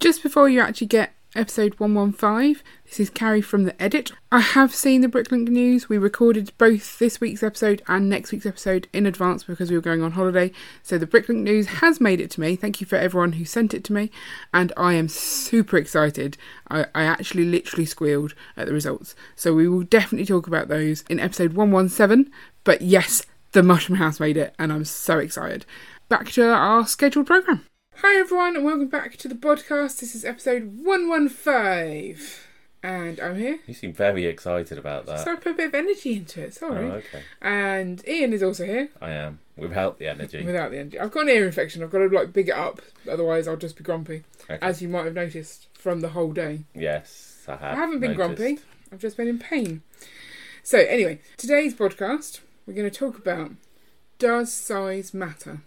Just before you actually get episode 115, this is Carrie from the edit. I have seen the Bricklink news. We recorded both this week's episode and next week's episode in advance because we were going on holiday. So the Bricklink news has made it to me. Thank you for everyone who sent it to me. And I am super excited. I, I actually literally squealed at the results. So we will definitely talk about those in episode 117. But yes, the Mushroom House made it, and I'm so excited. Back to our scheduled programme. Hi everyone, and welcome back to the podcast. This is episode 115, and I'm here. You seem very excited about that. So I put a bit of energy into it, oh, sorry. okay. And Ian is also here I am. Without the energy. without the energy. I've got an ear infection, I've got to like big it up, otherwise I'll just be grumpy, Okay. as you might have noticed from the whole day. yes, I have. I haven't been noticed. grumpy, I've just been in pain. So, anyway, today's podcast, we're going to talk about does size matter?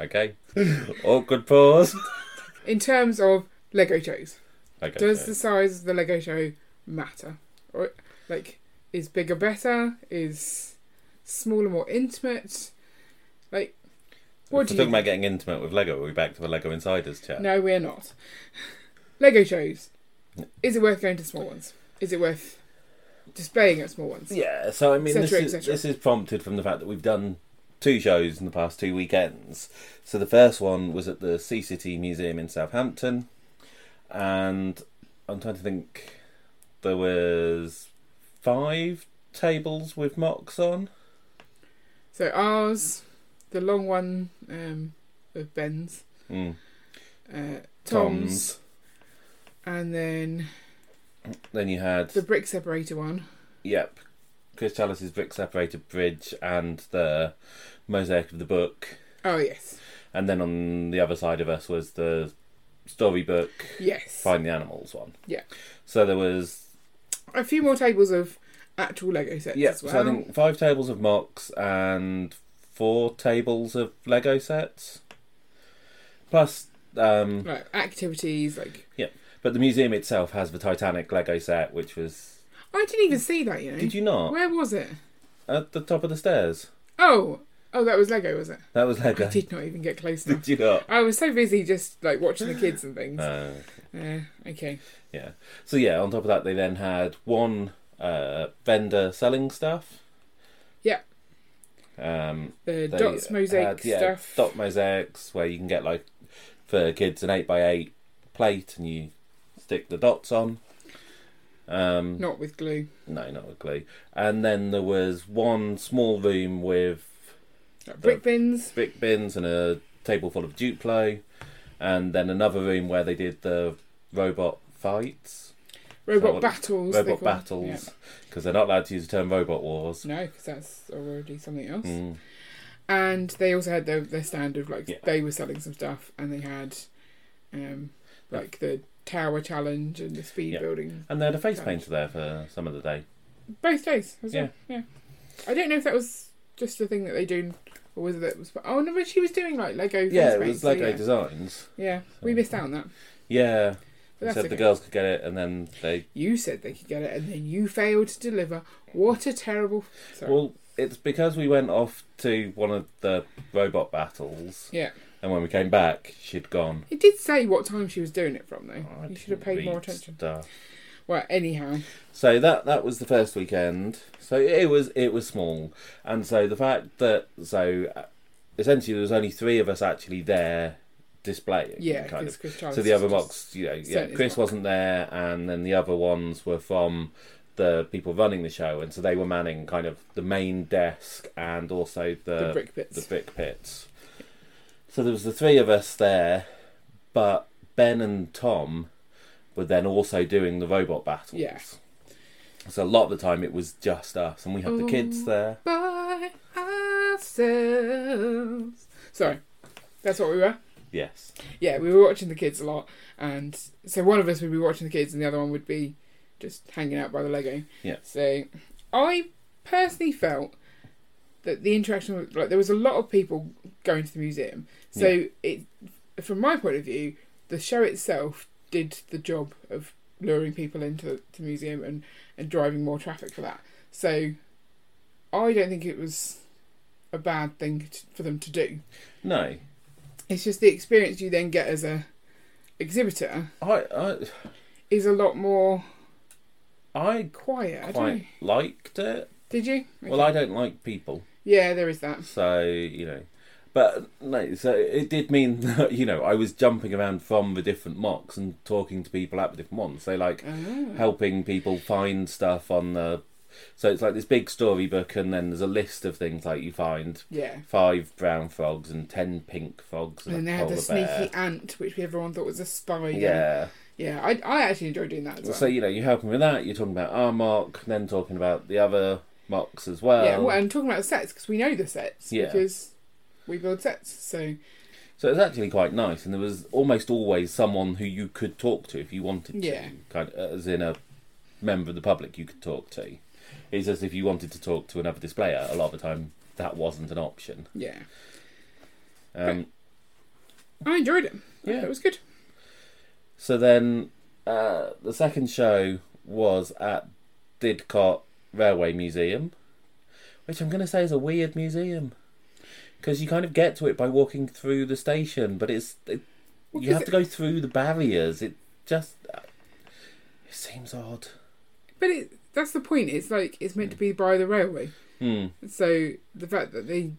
Okay. Awkward pause. In terms of Lego shows. Okay. Does the size of the Lego show matter? Or like is bigger better? Is smaller more intimate? Like what if do we're you talking about getting intimate with Lego, are we back to the Lego Insiders chat? No, we're not. Lego shows. Is it worth going to small ones? Is it worth displaying at small ones? Yeah, so I mean, this, cetera, et is, cetera. this is prompted from the fact that we've done two shows in the past two weekends. So the first one was at the Sea City Museum in Southampton, and I'm trying to think. There was five tables with mocks on. So ours, the long one um, of Ben's, Mm. uh, Tom's, Tom's. and then Then you had the brick separator one. Yep. Chris Chalice's brick separated bridge and the mosaic of the book. Oh yes, And then on the other side of us was the storybook yes. Find the Animals one. Yeah. So there was A few more tables of actual Lego sets yeah, well. so I think five tables of mocks and four tables of Lego sets. Plus um like activities like yeah. but the museum itself has the Titanic Lego set which was I didn't even see that you know did you not? where was it At the top of the stairs. oh oh that was Lego was it That was Lego. I did not even get close enough Did you not? I was so busy just like watching the kids and things Uh, uh, okay Yeah. So yeah, on top of that, they then had one uh, vendor selling stuff. Yeah. Um, the dots mosaic had, yeah, stuff Dot mosaics where you can get like for kids an eight by eight plate and you stick the dots on. Um, not with glue no, not with glue. And then there was one small room with like brick bins brick bins and a table full of Duplo, and then another room where they did the robot fights. robot battles robot battles because they're not allowed to use the term robot wars. No because that's already something else Mm. and they also had their, their stand of like Yeah. they were selling some stuff and they had um like the tower challenge and the speed Yeah. building And they had a face Challenge. painter there for some of the day. both days well. yeah i don't know if that was just the thing that they do or was it that was oh no but she was doing like lego Yeah, it was so Lego yeah. designs. yeah we missed out on that Yeah, but said okay. the girls could get it, and then they. you said they could get it and then you failed to deliver what a terrible sorry. Well, it's because we went off to one of the robot battles, yeah and when we came back, she'd gone. it did say what time she was doing it from though "Oh, I you should have paid more attention Stuff. well anyhow So that that was the first weekend. So it was it was small, and so the fact that so uh, essentially there was only three of us actually there displaying. yeah kind of. So the other box, you know, yeah, Chris wasn't there, and then the other ones were from the people running the show, and so they were manning kind of the main desk and also the the brick bits the brick pits. So there was the three of us there, but Ben and Tom were then also doing the robot battles. Yeah. So a lot of the time it was just us, and we had the kids there. by ourselves. Sorry, that's what we were. Yes. Yeah, we were watching the kids a lot, and so one of us would be watching the kids, and the other one would be just hanging out by the Lego. Yeah. So I personally felt that the interaction, was, like, there was a lot of people going to the museum. So Yeah. it, from my point of view, the show itself did the job of luring people into the museum and and driving more traffic for that. So I don't think it was a bad thing t for them to do. No. It's just the experience you then get as a exhibitor I I is a lot more I quiet. Quite know. liked it. Did you? Well, I don't like people, Yeah, there is that. so you know. But no, so it did mean that you know I was jumping around from the different mocks and talking to people at the different ones. So like Oh. helping people find stuff on the. So it's like this big storybook, and then there's a list of things like you find Yeah. five brown frogs and ten pink frogs and, And then they had the sneaky bear. ant, which everyone thought was a spider. Yeah. Yeah, I, I actually enjoyed doing that as well. So you know you're helping with that. You're talking about our mock, then talking about the other mocks as well. yeah, well, and talking about the sets, because we know the sets. Yeah. Because we build sets. So, So it's actually quite nice, and there was almost always someone who you could talk to if you wanted to. Yeah. Kind of, as in a member of the public you could talk to. It's as if you wanted to talk to another displayer. A lot of the time, that wasn't an option. yeah. Um, I enjoyed it. Yeah. It was good. so then, uh, the second show was at Didcot Railway Museum, which I'm going to say is a weird museum. Because you kind of get to it by walking through the station, but it's it, Well, you have to go through the barriers. It just uh, it seems odd. But it, that's the point. It's like, it's meant to be by the railway. Hmm. So, the fact that they.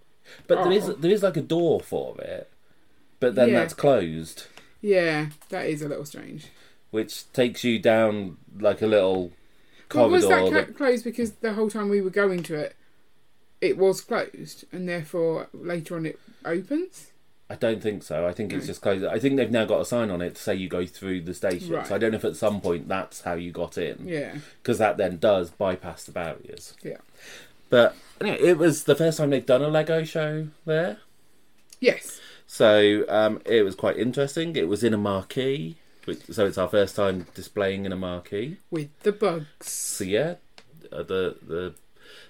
But there is there is like a door for it, but then Yeah. that's closed, Yeah, that is a little strange. which takes you down like a little Well, corridor. was that that- closed because the whole time we were going to it, it was closed, and therefore later on it opens? I don't think so. I think it's just closed. I think they've now got a sign on it to say you go through the station. Right. So I don't know if at some point that's how you got in, Yeah. because that then does bypass the barriers. Yeah. But anyway, it was the first time they've done a Lego show there, Yes. so um, it was quite interesting. It was in a marquee, which, so it's our first time displaying in a marquee. With the bugs. So yeah, uh, the the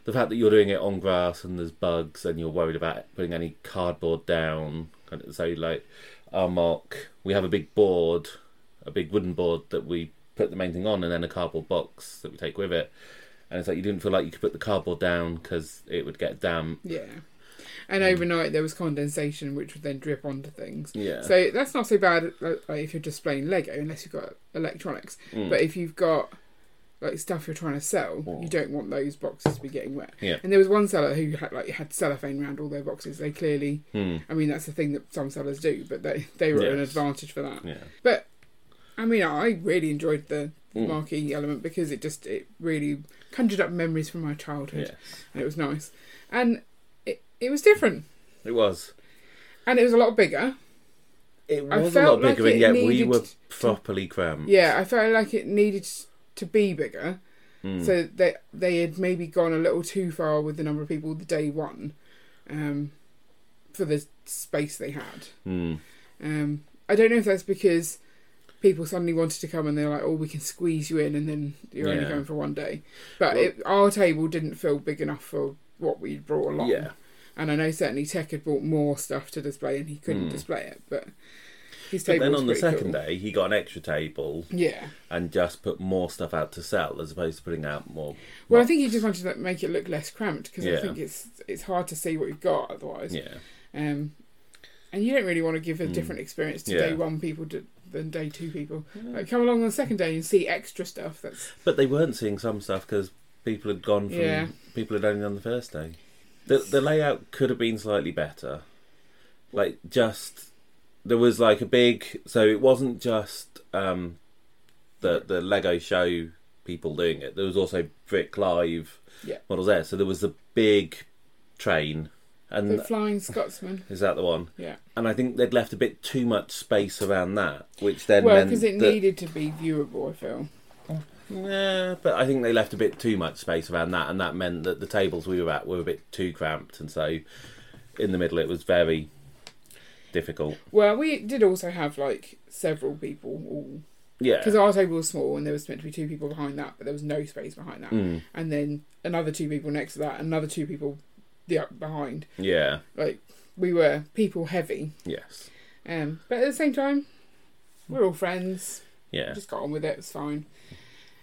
the fact that you're doing it on grass and there's bugs and you're worried about putting any cardboard down. So like our mock, we have a big board, a big wooden board that we put the main thing on, and then a cardboard box that we take with it. And it's like you didn't feel like you could put the cardboard down because it would get damp. Yeah. And overnight there was condensation, which would then drip onto things. Yeah. So that's not so bad like, if you're displaying Lego, unless you've got electronics. Mm. But if you've got like stuff you're trying to sell, Mm. you don't want those boxes to be getting wet. Yeah. And there was one seller who had like had cellophane around all their boxes. They clearly, Hmm. I mean, that's the thing that some sellers do, but they they were at an advantage for that. Yeah. But I mean, I really enjoyed the Mm. marquee element because it just it really conjured up memories from my childhood, Yes. and it was nice, and it it was different, It was. and it was a lot bigger. It was a lot bigger, it and yet we were properly cramped. Yeah, I felt like it needed to be bigger, Mm. so that they had maybe gone a little too far with the number of people the day one, um, for the space they had. Hmm. Um, I don't know if that's because people suddenly wanted to come and they're like, "Oh, we can squeeze you in," and then you're only Yeah. going for one day. But Well- it, our table didn't feel big enough for what we brought along. Yeah. And I know certainly Tech had brought more stuff to display, and he couldn't Hmm. display it. But his But then on the second cool. day, he got an extra table yeah. and just put more stuff out to sell as opposed to putting out more. Well, I think he just wanted to make it look less cramped because I think it's it's hard to see what you've got otherwise. Yeah. Um, and you don't really want to give a Hmm. different experience to Yeah. day one people to, than day two people. Like, come along on the second day and see extra stuff. That's But they weren't seeing some stuff because people had gone from Yeah. people had only done the first day. The the layout could have been slightly better. Like just there was like a big so it wasn't just um the the Lego show people doing it. There was also Brick Live Yeah. models there. So there was a big train and the Flying Scotsman. is that the one? Yeah. And I think they'd left a bit too much space around that, which then Well, because it that- needed to be viewable. I feel. Yeah, but I think they left a bit too much space around that, and that meant that the tables we were at were a bit too cramped, and so in the middle it was very difficult. Well, we did also have like several people all Yeah. because our table was small and there was meant to be two people behind that, but there was no space behind that. Mm, And then another two people next to that, another two people the up behind. yeah. Like we were people heavy. Yes. Um, but at the same time, we're all friends. Yeah. Just got on with it. It's fine.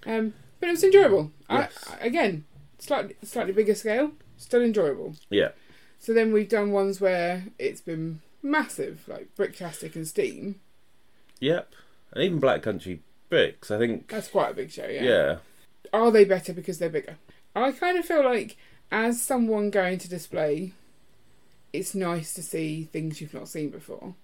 Um, but it was enjoyable. Yes. I, again, slightly slightly bigger scale, still enjoyable. Yeah. So then we've done ones where it's been massive, like Bricktastic and Steam. Yep. and even Black Country Bricks. I think. That's quite a big show, yeah. yeah. Are they better because they're bigger? I kind of feel like, as someone going to display, it's nice to see things you've not seen before.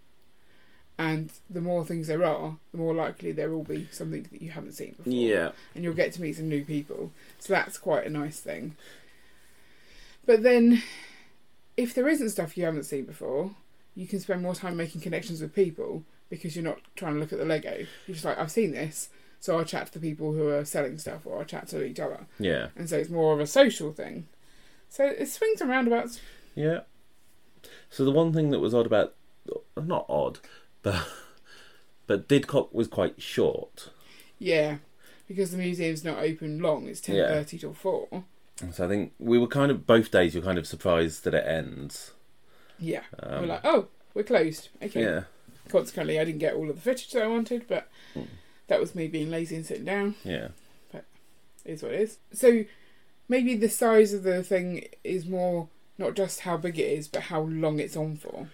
And the more things there are, the more likely there will be something that you haven't seen before. Yeah. And you'll get to meet some new people. So that's quite a nice thing. But then, if there isn't stuff you haven't seen before, you can spend more time making connections with people because you're not trying to look at the Lego. You're just like, I've seen this, so I'll chat to the people who are selling stuff or I'll chat to each other. Yeah. And so it's more of a social thing. So it swings and roundabouts. Yeah. So the one thing that was odd about, not odd, but but Didcot was quite short. Yeah. Because the museum's not open long, it's ten thirty till four. So I think we were kind of both days. You're kind of surprised that it ends. Yeah. Um, we're like, oh, we're closed. Okay. Yeah. Consequently, I didn't get all of the footage that I wanted, but Mm. that was me being lazy and sitting down. Yeah. But is what it is. So maybe the size of the thing is more not just how big it is, but how long it's on for.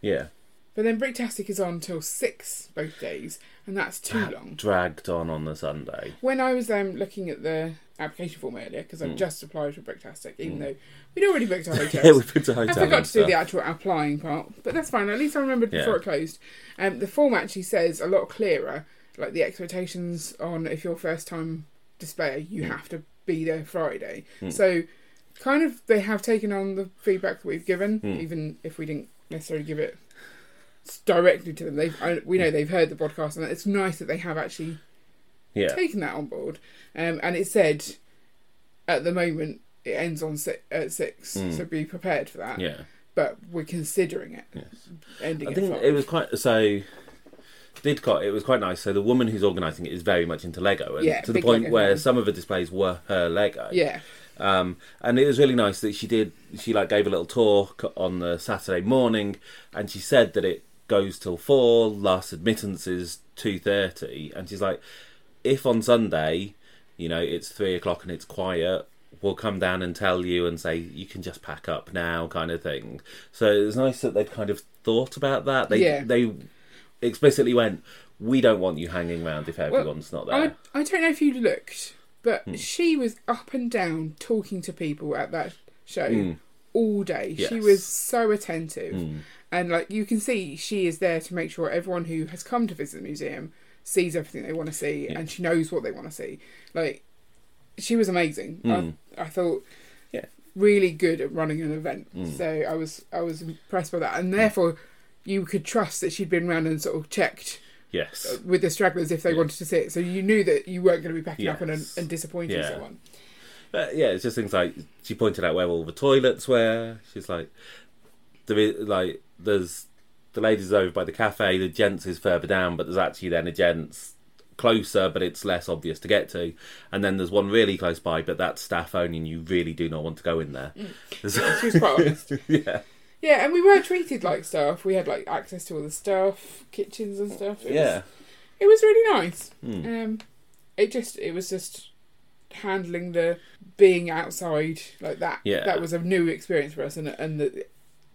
Yeah. But then Bricktastic is on till six both days, and that's too That long. Dragged on on the Sunday. When I was um, looking at the application form earlier, because I've Mm. just applied for Bricktastic, even Mm. though we'd already booked our hotels. yeah, we picked a hotel. I forgot to do the actual applying part, but that's fine. At least I remembered before it closed. Um, the form actually says a lot clearer, like the expectations on if you're first time displayer, you Mm. have to be there Friday. Mm. So, kind of, they have taken on the feedback that we've given, Mm. even if we didn't necessarily give it directly to them. They've, I, we know they've heard the podcast, and it's nice that they have actually Yeah. taken that on board. Um, and it said at the moment it ends on si- at six, Mm. so be prepared for that Yeah. but we're considering it Yes. ending. I think it was quite so. Didcot, it was quite nice. So the woman who's organising it is very much into Lego, and Yeah, to the point Lego where fan. some of the displays were her Lego. Yeah, Um, and it was really nice that she did. She like gave a little talk on the Saturday morning, and she said that it goes till four. Last admittance is two thirty, and she's like, if on Sunday, you know, it's three o'clock and it's quiet, we'll come down and tell you and say you can just pack up now, kind of thing. So it was nice that they'd kind of thought about that. They Yeah. they explicitly went, we don't want you hanging around if everyone's not there. I I don't know if you looked, but Hmm. she was up and down talking to people at that show Mm. all day. She was so attentive, Mm. And like you can see, she is there to make sure everyone who has come to visit the museum sees everything they want to see, Yeah. and she knows what they want to see. Like she was amazing. Mm. I I thought. Yeah. Really good at running an event, Mm. so I was I was impressed by that, and therefore you could trust that she'd been round and sort of checked Yes. with the stragglers if they Yeah. wanted to see it. So you knew that you weren't going to be packing up and, and disappointing Yeah. someone. But yeah, it's just things like she pointed out where all the toilets were. She's like, there is like there's the ladies over by the cafe, the gents is further down, but there's actually then a gents closer, but it's less obvious to get to. And then there's one really close by, but that's staff only, and you really do not want to go in there. She was quite honest. yeah, Yeah, and we were treated like staff. We had like access to all the stuff, kitchens and stuff. It yeah, was, it was really nice. Hmm. Um, it just it was just handling the being outside like that. Yeah. that was a new experience for us, and and the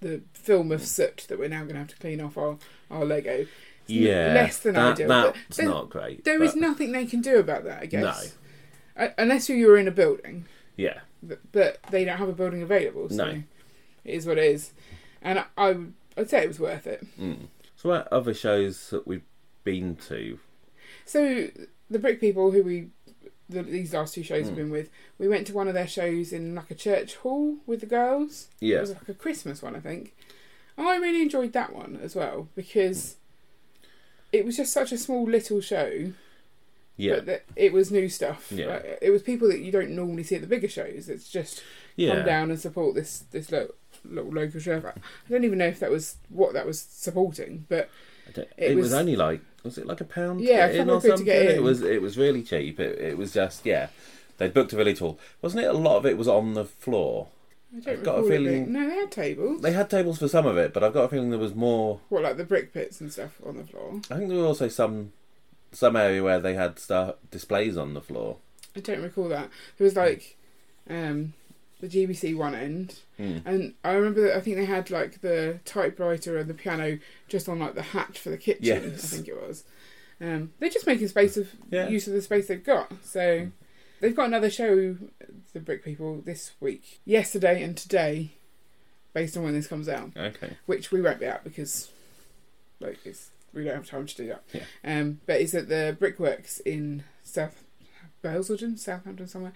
the film of soot that we're now going to have to clean off our our Lego. It's yeah. less than that, ideal. That's there- not great. There is nothing they can do about that, I guess. No. Uh, unless you were in a building. Yeah, but, but they don't have a building available. So No. it is what it is, and I, I I'd say it was worth it. mm. So what other shows that we've been to? So the Brick People, who we the, these last two shows Mm. have been with, we went to one of their shows in like a church hall with the girls. Yeah, it was like a Christmas one, I think. I really enjoyed that one as well because it was just such a small little show, yeah, but it was new stuff. Yeah. Like, it was people that you don't normally see at the bigger shows. It's just yeah. come down and support this this little, little local show. I don't even know if that was what that was supporting, but It It, was, was- only like was it like a pound? to Yeah, a get in or to something. get in. It was it was really cheap. It, it was just yeah. They booked a village hall, wasn't it? A lot of it was on the floor. I don't I've got a feeling- No, they had tables. They had tables for some of it, but I've got a feeling there was more. What like the brick pits and stuff on the floor? I think there were also some some area where they had stuff displays on the floor. I don't recall that. There was like um, the GBC one end, Mm. and I remember that I think they had like the typewriter and the piano just on like the hatch for the kitchen. Yes. I think it was. Um, they're just making space of Yeah. use of the space they've got. So they've got another show, the Brick People, this week, yesterday and today, based on when this comes out, Okay. which we won't be at because like it's we don't have time to do that. Yeah. Um, but it's at the Brickworks in South Basildon, Southampton somewhere.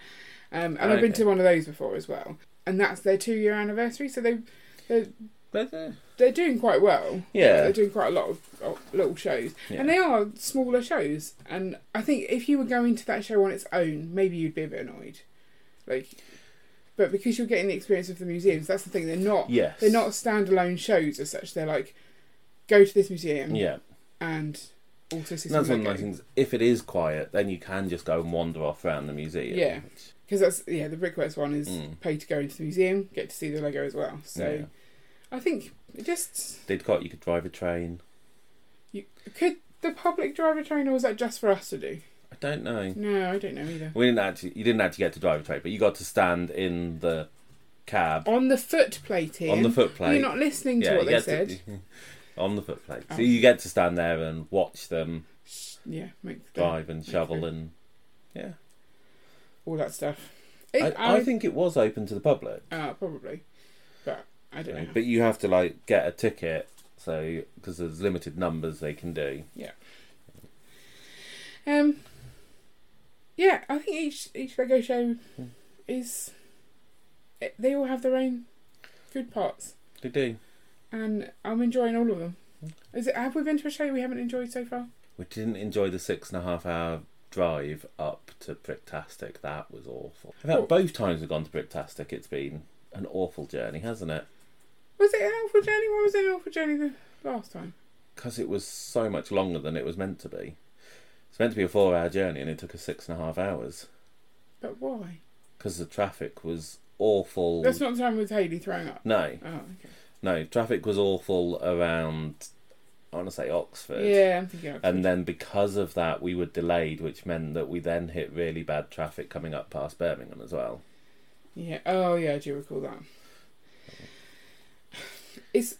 Um, and I've been Okay. to one of those before as well. And that's their two year anniversary, so they they're, uh, they're doing quite well. Yeah. they're doing quite a lot of, of little shows, Yeah. and they are smaller shows. And I think if you were going to that show on its own, maybe you'd be a bit annoyed. Like, but because you're getting the experience of the museums, that's the thing. They're not yes. they're not standalone shows as such. They're like go to this museum Yeah. and that's one of the things. If it is quiet, then you can just go and wander off around the museum. Yeah. because that's yeah the Brickworks one is Mm. pay to go into the museum, get to see the Lego as well. So Yeah. I think it just Didcot, you could drive a train. you, could the public drive a train or was that just for us to do? I don't know. No, I don't know either. We didn't actually. You didn't actually get to drive a train, but you got to stand in the cab On the foot plating. on the footplate. You're not listening to Yeah, what they said. to- on the footplate. Oh. So you get to stand there and watch them Yeah, make the, drive and Okay. shovel and yeah. all that stuff. It, I, I think it was open to the public, uh, probably, but I don't know. but you have to like get a ticket. So because there's limited numbers they can do. Yeah. Um, yeah, I think each each Lego show Hmm. is they all have their own good parts, They do. And I'm enjoying all of them. Is it? Have we been to a show we haven't enjoyed so far? We didn't enjoy the six and a half hour drive up to Bricktastic. That was awful. In fact, both times we've gone to Bricktastic, it's been an awful journey, hasn't it? Was it an awful journey? Why was it an awful journey the last time? Because it was so much longer than it was meant to be. It's meant to be a four hour journey and it took us six and a half hours. But why? Because the traffic was awful. That's not the time with Haley throwing up. No, Oh, okay. No, traffic was awful around, I want to say Oxford. Yeah, I'm thinking. Of And then because of that, we were delayed, which meant that we then hit really bad traffic coming up past Birmingham as well. yeah. Oh, yeah. I do recall that. It's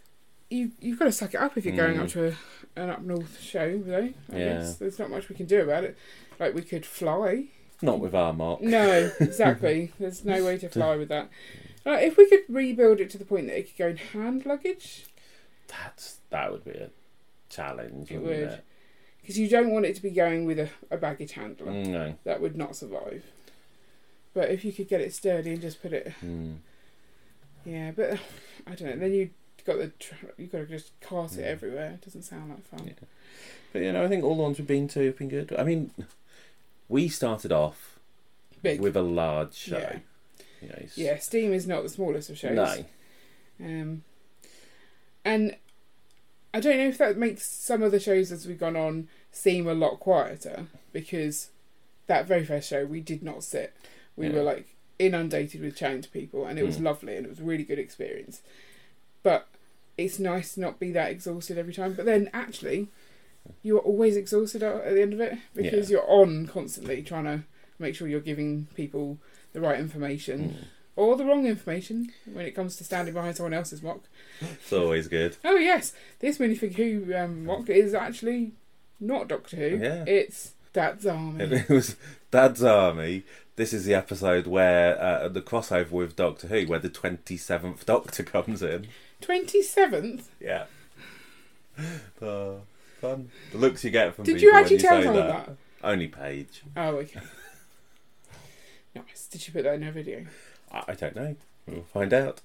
you. You've got to suck it up if you're going Mm. up to a, an up north show, though. I Yeah. guess there's not much we can do about it. Like we could fly. Not with our mark. No, exactly. There's no way to fly with that. Uh, if we could rebuild it to the point that it could go in hand luggage, That's that would be a challenge, It wouldn't would. because you don't want it to be going with a, a baggage handler. No. That would not survive. But if you could get it sturdy and just put it, Mm. yeah. But I don't know. Then you got the tr- you got to just cart it Mm. everywhere. It doesn't sound like fun. Yeah. But you know, I think all the ones we've been to have been good. I mean, we started off Big. with a large show. Yeah. You know, Yeah, Steam is not the smallest of shows. No. Um, and I don't know if that makes some of the shows as we've gone on seem a lot quieter because that very first show we did not sit. We Yeah. were like inundated with chatting to people and it was Mm. lovely and it was a really good experience. But it's nice to not be that exhausted every time. But then actually, you're always exhausted at at the end of it because Yeah. you're on constantly trying to make sure you're giving people the right information Mm. or the wrong information when it comes to standing behind someone else's mock. It's always good. Oh yes, this minifig Who um, mock is actually not Doctor Who. Yeah. It's Dad's Army. It was Dad's Army. This is the episode where uh, the crossover with Doctor Who, where the twenty seventh Doctor comes in. Twenty seventh. Yeah. Oh, fun. The looks you get from Did you actually tell say someone that. that? Only Paige. Oh okay. Nice. Did she put that in her video? I, I don't know. We'll find out.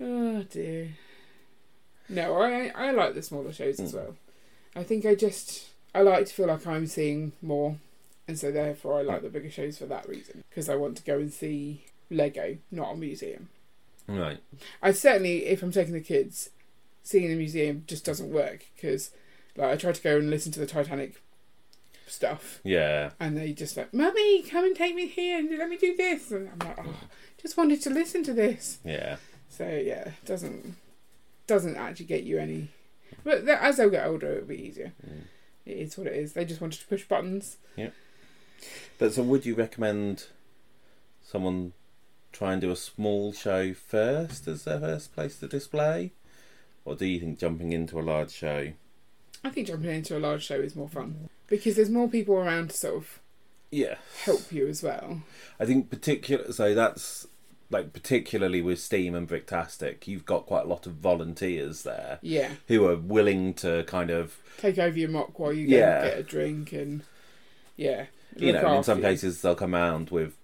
Oh dear. No, I I like the smaller shows as Mm. well. I think I just I like to feel like I'm seeing more, and so therefore I like the bigger shows for that reason because I want to go and see Lego, not a museum. Right. I certainly, if I'm taking the kids, seeing the museum just doesn't work because, like, I tried to go and listen to the Titanic stuff, Yeah. and they just like, "Mummy, come and take me here and let me do this," and I'm like, "Oh, just wanted to listen to this." Yeah. So yeah, doesn't doesn't actually get you any. But as they'll get older, it'll be easier. Mm. It is what it is. They just wanted to push buttons. Yeah. But so, would you recommend someone try and do a small show first as their first place to display, or do you think jumping into a large show I think jumping into a large show is more fun because there's more people around to sort of Yeah. help you as well. I think particular so that's like particularly with Steam and Bricktastic, you've got quite a lot of volunteers there Yeah, who are willing to kind of take over your mock while you go Yeah. get a drink and yeah, you know, in some you. cases they'll come around with,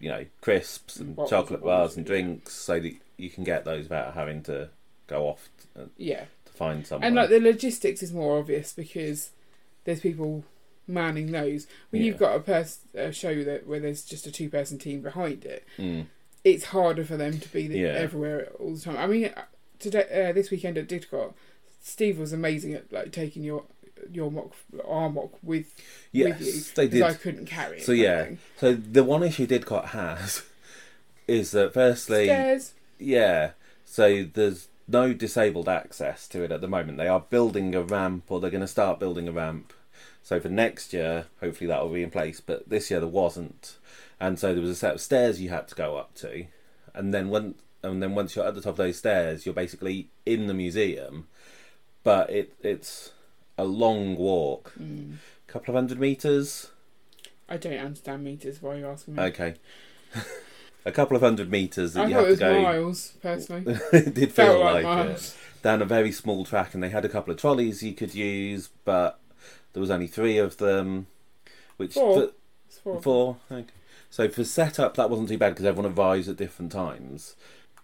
you know, crisps and Bottles chocolate bars water, and yeah. drinks so that you can get those without having to go off to, Yeah, to find someone. and like the logistics is more obvious because there's people manning those. When you've got a, pers- a show that where there's just a two person team behind it, Mm. it's harder for them to be the, Yeah. everywhere all the time. I mean, uh, today uh, this weekend at Didcot, Steve was amazing at like taking your your mock our mock with Yes, with you they did. I couldn't carry it. So yeah, thing. so the one issue Didcot has is that firstly, stairs. yeah, so there's no disabled access to it at the moment. They are building a ramp, or they're going to start building a ramp. So for next year, hopefully that will be in place. But this year there wasn't, and so there was a set of stairs you had to go up to, and then when and then once you're at the top of those stairs, you're basically in the museum, but it it's a long walk, Mm. a couple of hundred meters. I don't understand meters. Why are you asking me? Okay. a couple of hundred meters that I you have to go. miles personally. it did feel Felt like, like it. miles. Down a very small track, and they had a couple of trolleys you could use, but there was only three of them. Which Four. It's four. four? Okay. So for setup, that wasn't too bad because everyone arrives at different times.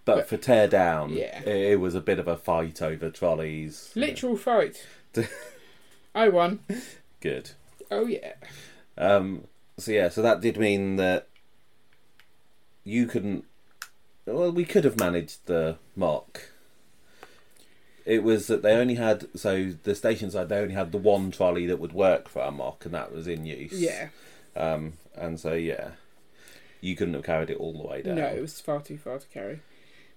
But, But- for tear down, Yeah. it, it was a bit of a fight over trolleys. Literal fight. I won. Good. Oh yeah. Um, so yeah, so that did mean that you couldn't. Well, we could have managed the mock. It was that they only had so the station side they only had the one trolley that would work for our mock, and that was in use. Yeah. Um, and so yeah, you couldn't have carried it all the way down. No, it was far too far to carry.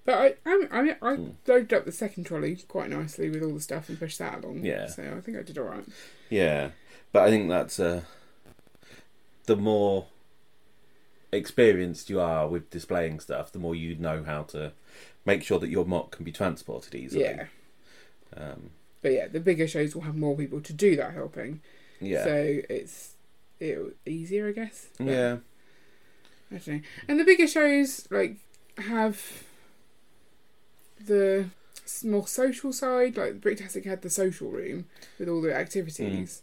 But I, I, I, mean, I Hmm. loaded up the second trolley quite nicely with all the stuff and pushed that along. Yeah. So I think I did all right. Yeah, but I think that's uh, the more experienced you are with displaying stuff, the more you know how to make sure that your mock can be transported easily. Yeah. Um, But yeah, the bigger shows will have more people to do that helping. yeah. So it's it easier, I guess. But yeah. I don't know. And the bigger shows like have the more social side. Like Bricktastic had the social room with all the activities.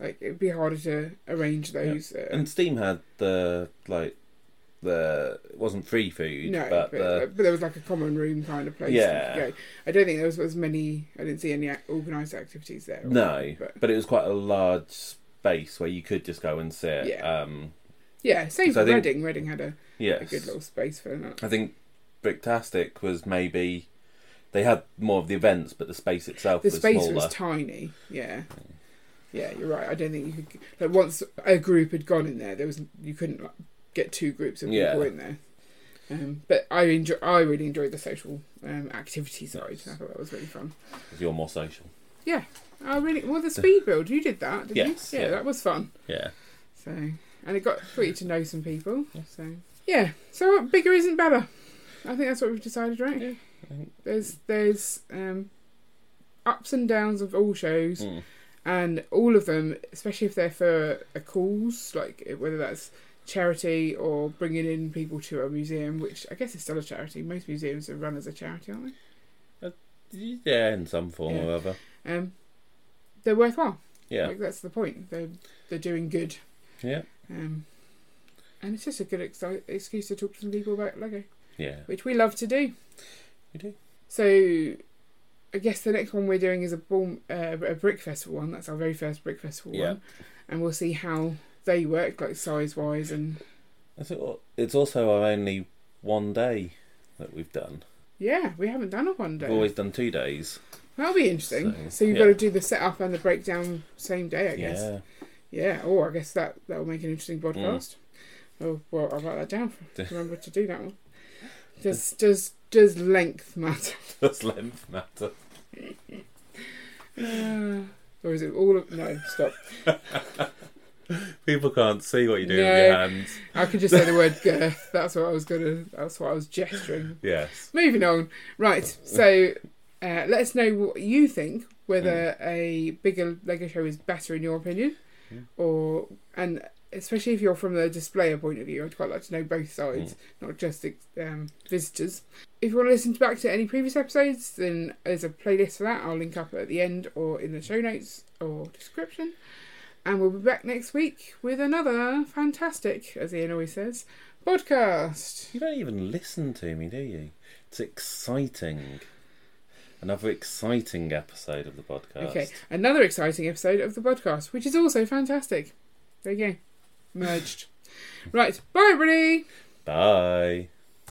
Like it'd be harder to arrange those. Uh, And Steam had the like the it wasn't free food, no, but, but, the but there was like a common room kind of place. Yeah. I don't think there was as many. I didn't see any organised activities there. no, but but it was quite a large space where you could just go and sit. Yeah. Um, yeah, same I for think- Reading. Reading had a, yes. a good little space for that. I think Bricktastic was maybe they had more of the events, but the space itself The was space smaller. was tiny. Yeah. Yeah, you're right. I don't think you could. Like once a group had gone in there, there was you couldn't like, get two groups of people Yeah. in there. Um, but I enjoy. I really enjoyed the social um, activity side. I thought that was really fun. You're more social. Yeah, I really well the speed build. You did that, did Yes, you? Yeah, yeah. that was fun. Yeah. So and it got got you to know some people. So yeah. So bigger isn't better. I think that's what we've decided, right? Yeah, There's there's um, ups and downs of all shows. Mm. and all of them, especially if they're for a cause, like whether that's charity or bringing in people to a museum, which I guess is still a charity. Most museums are run as a charity, aren't they? Yeah, in some form Yeah. or other. Um, they're worthwhile. Yeah. Like that's the point. They're they're doing good. Yeah. Um, and it's just a good ex- excuse to talk to some people about Lego, Yeah. which we love to do. We do. So, I guess the next one we're doing is a ball, uh, a brick festival one. That's our very first brick festival Yeah. one, and we'll see how they work, like size wise, and it's also our only one day that we've done. yeah, we haven't done a one day. We've always done two days. That'll be interesting. So, So, you've yeah. got to do the setup and the breakdown same day, I guess. Yeah. Yeah. Oh, I guess that that will make an interesting Mm. podcast. Oh, well, I'll write that down. For, remember to do that one. Does does does length matter? Does length matter? Uh, or is it all of no? Stop. People can't see what you're doing with your hands. I could just say the word girth. That's what I was gonna. That's what I was gesturing. Yes. Moving on. Right. So, uh, let us know what you think whether a bigger Lego show is better in your opinion, Mm. or and especially if you're from the displayer point of view, I'd quite like to know both sides, not just um, visitors. If you want to listen back to any previous episodes, then there's a playlist for that. I'll link up at the end or in the show notes or description. And we'll be back next week with another fantastic, as Ian always says, podcast. You don't even listen to me, do you? It's exciting. Another exciting episode of the podcast. Okay, another exciting episode of the podcast, which is also fantastic. There you go. Merged. right, bye everybody! Bye.